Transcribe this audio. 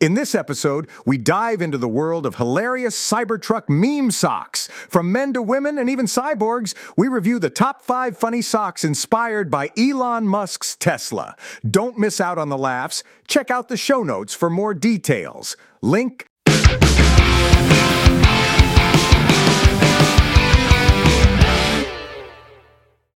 In this episode, we dive into the world of hilarious Cybertruck meme socks. From men to women and even cyborgs, we review the top five funny socks inspired by Elon Musk's Tesla. Don't miss out on the laughs. Check out the show notes for more details. Link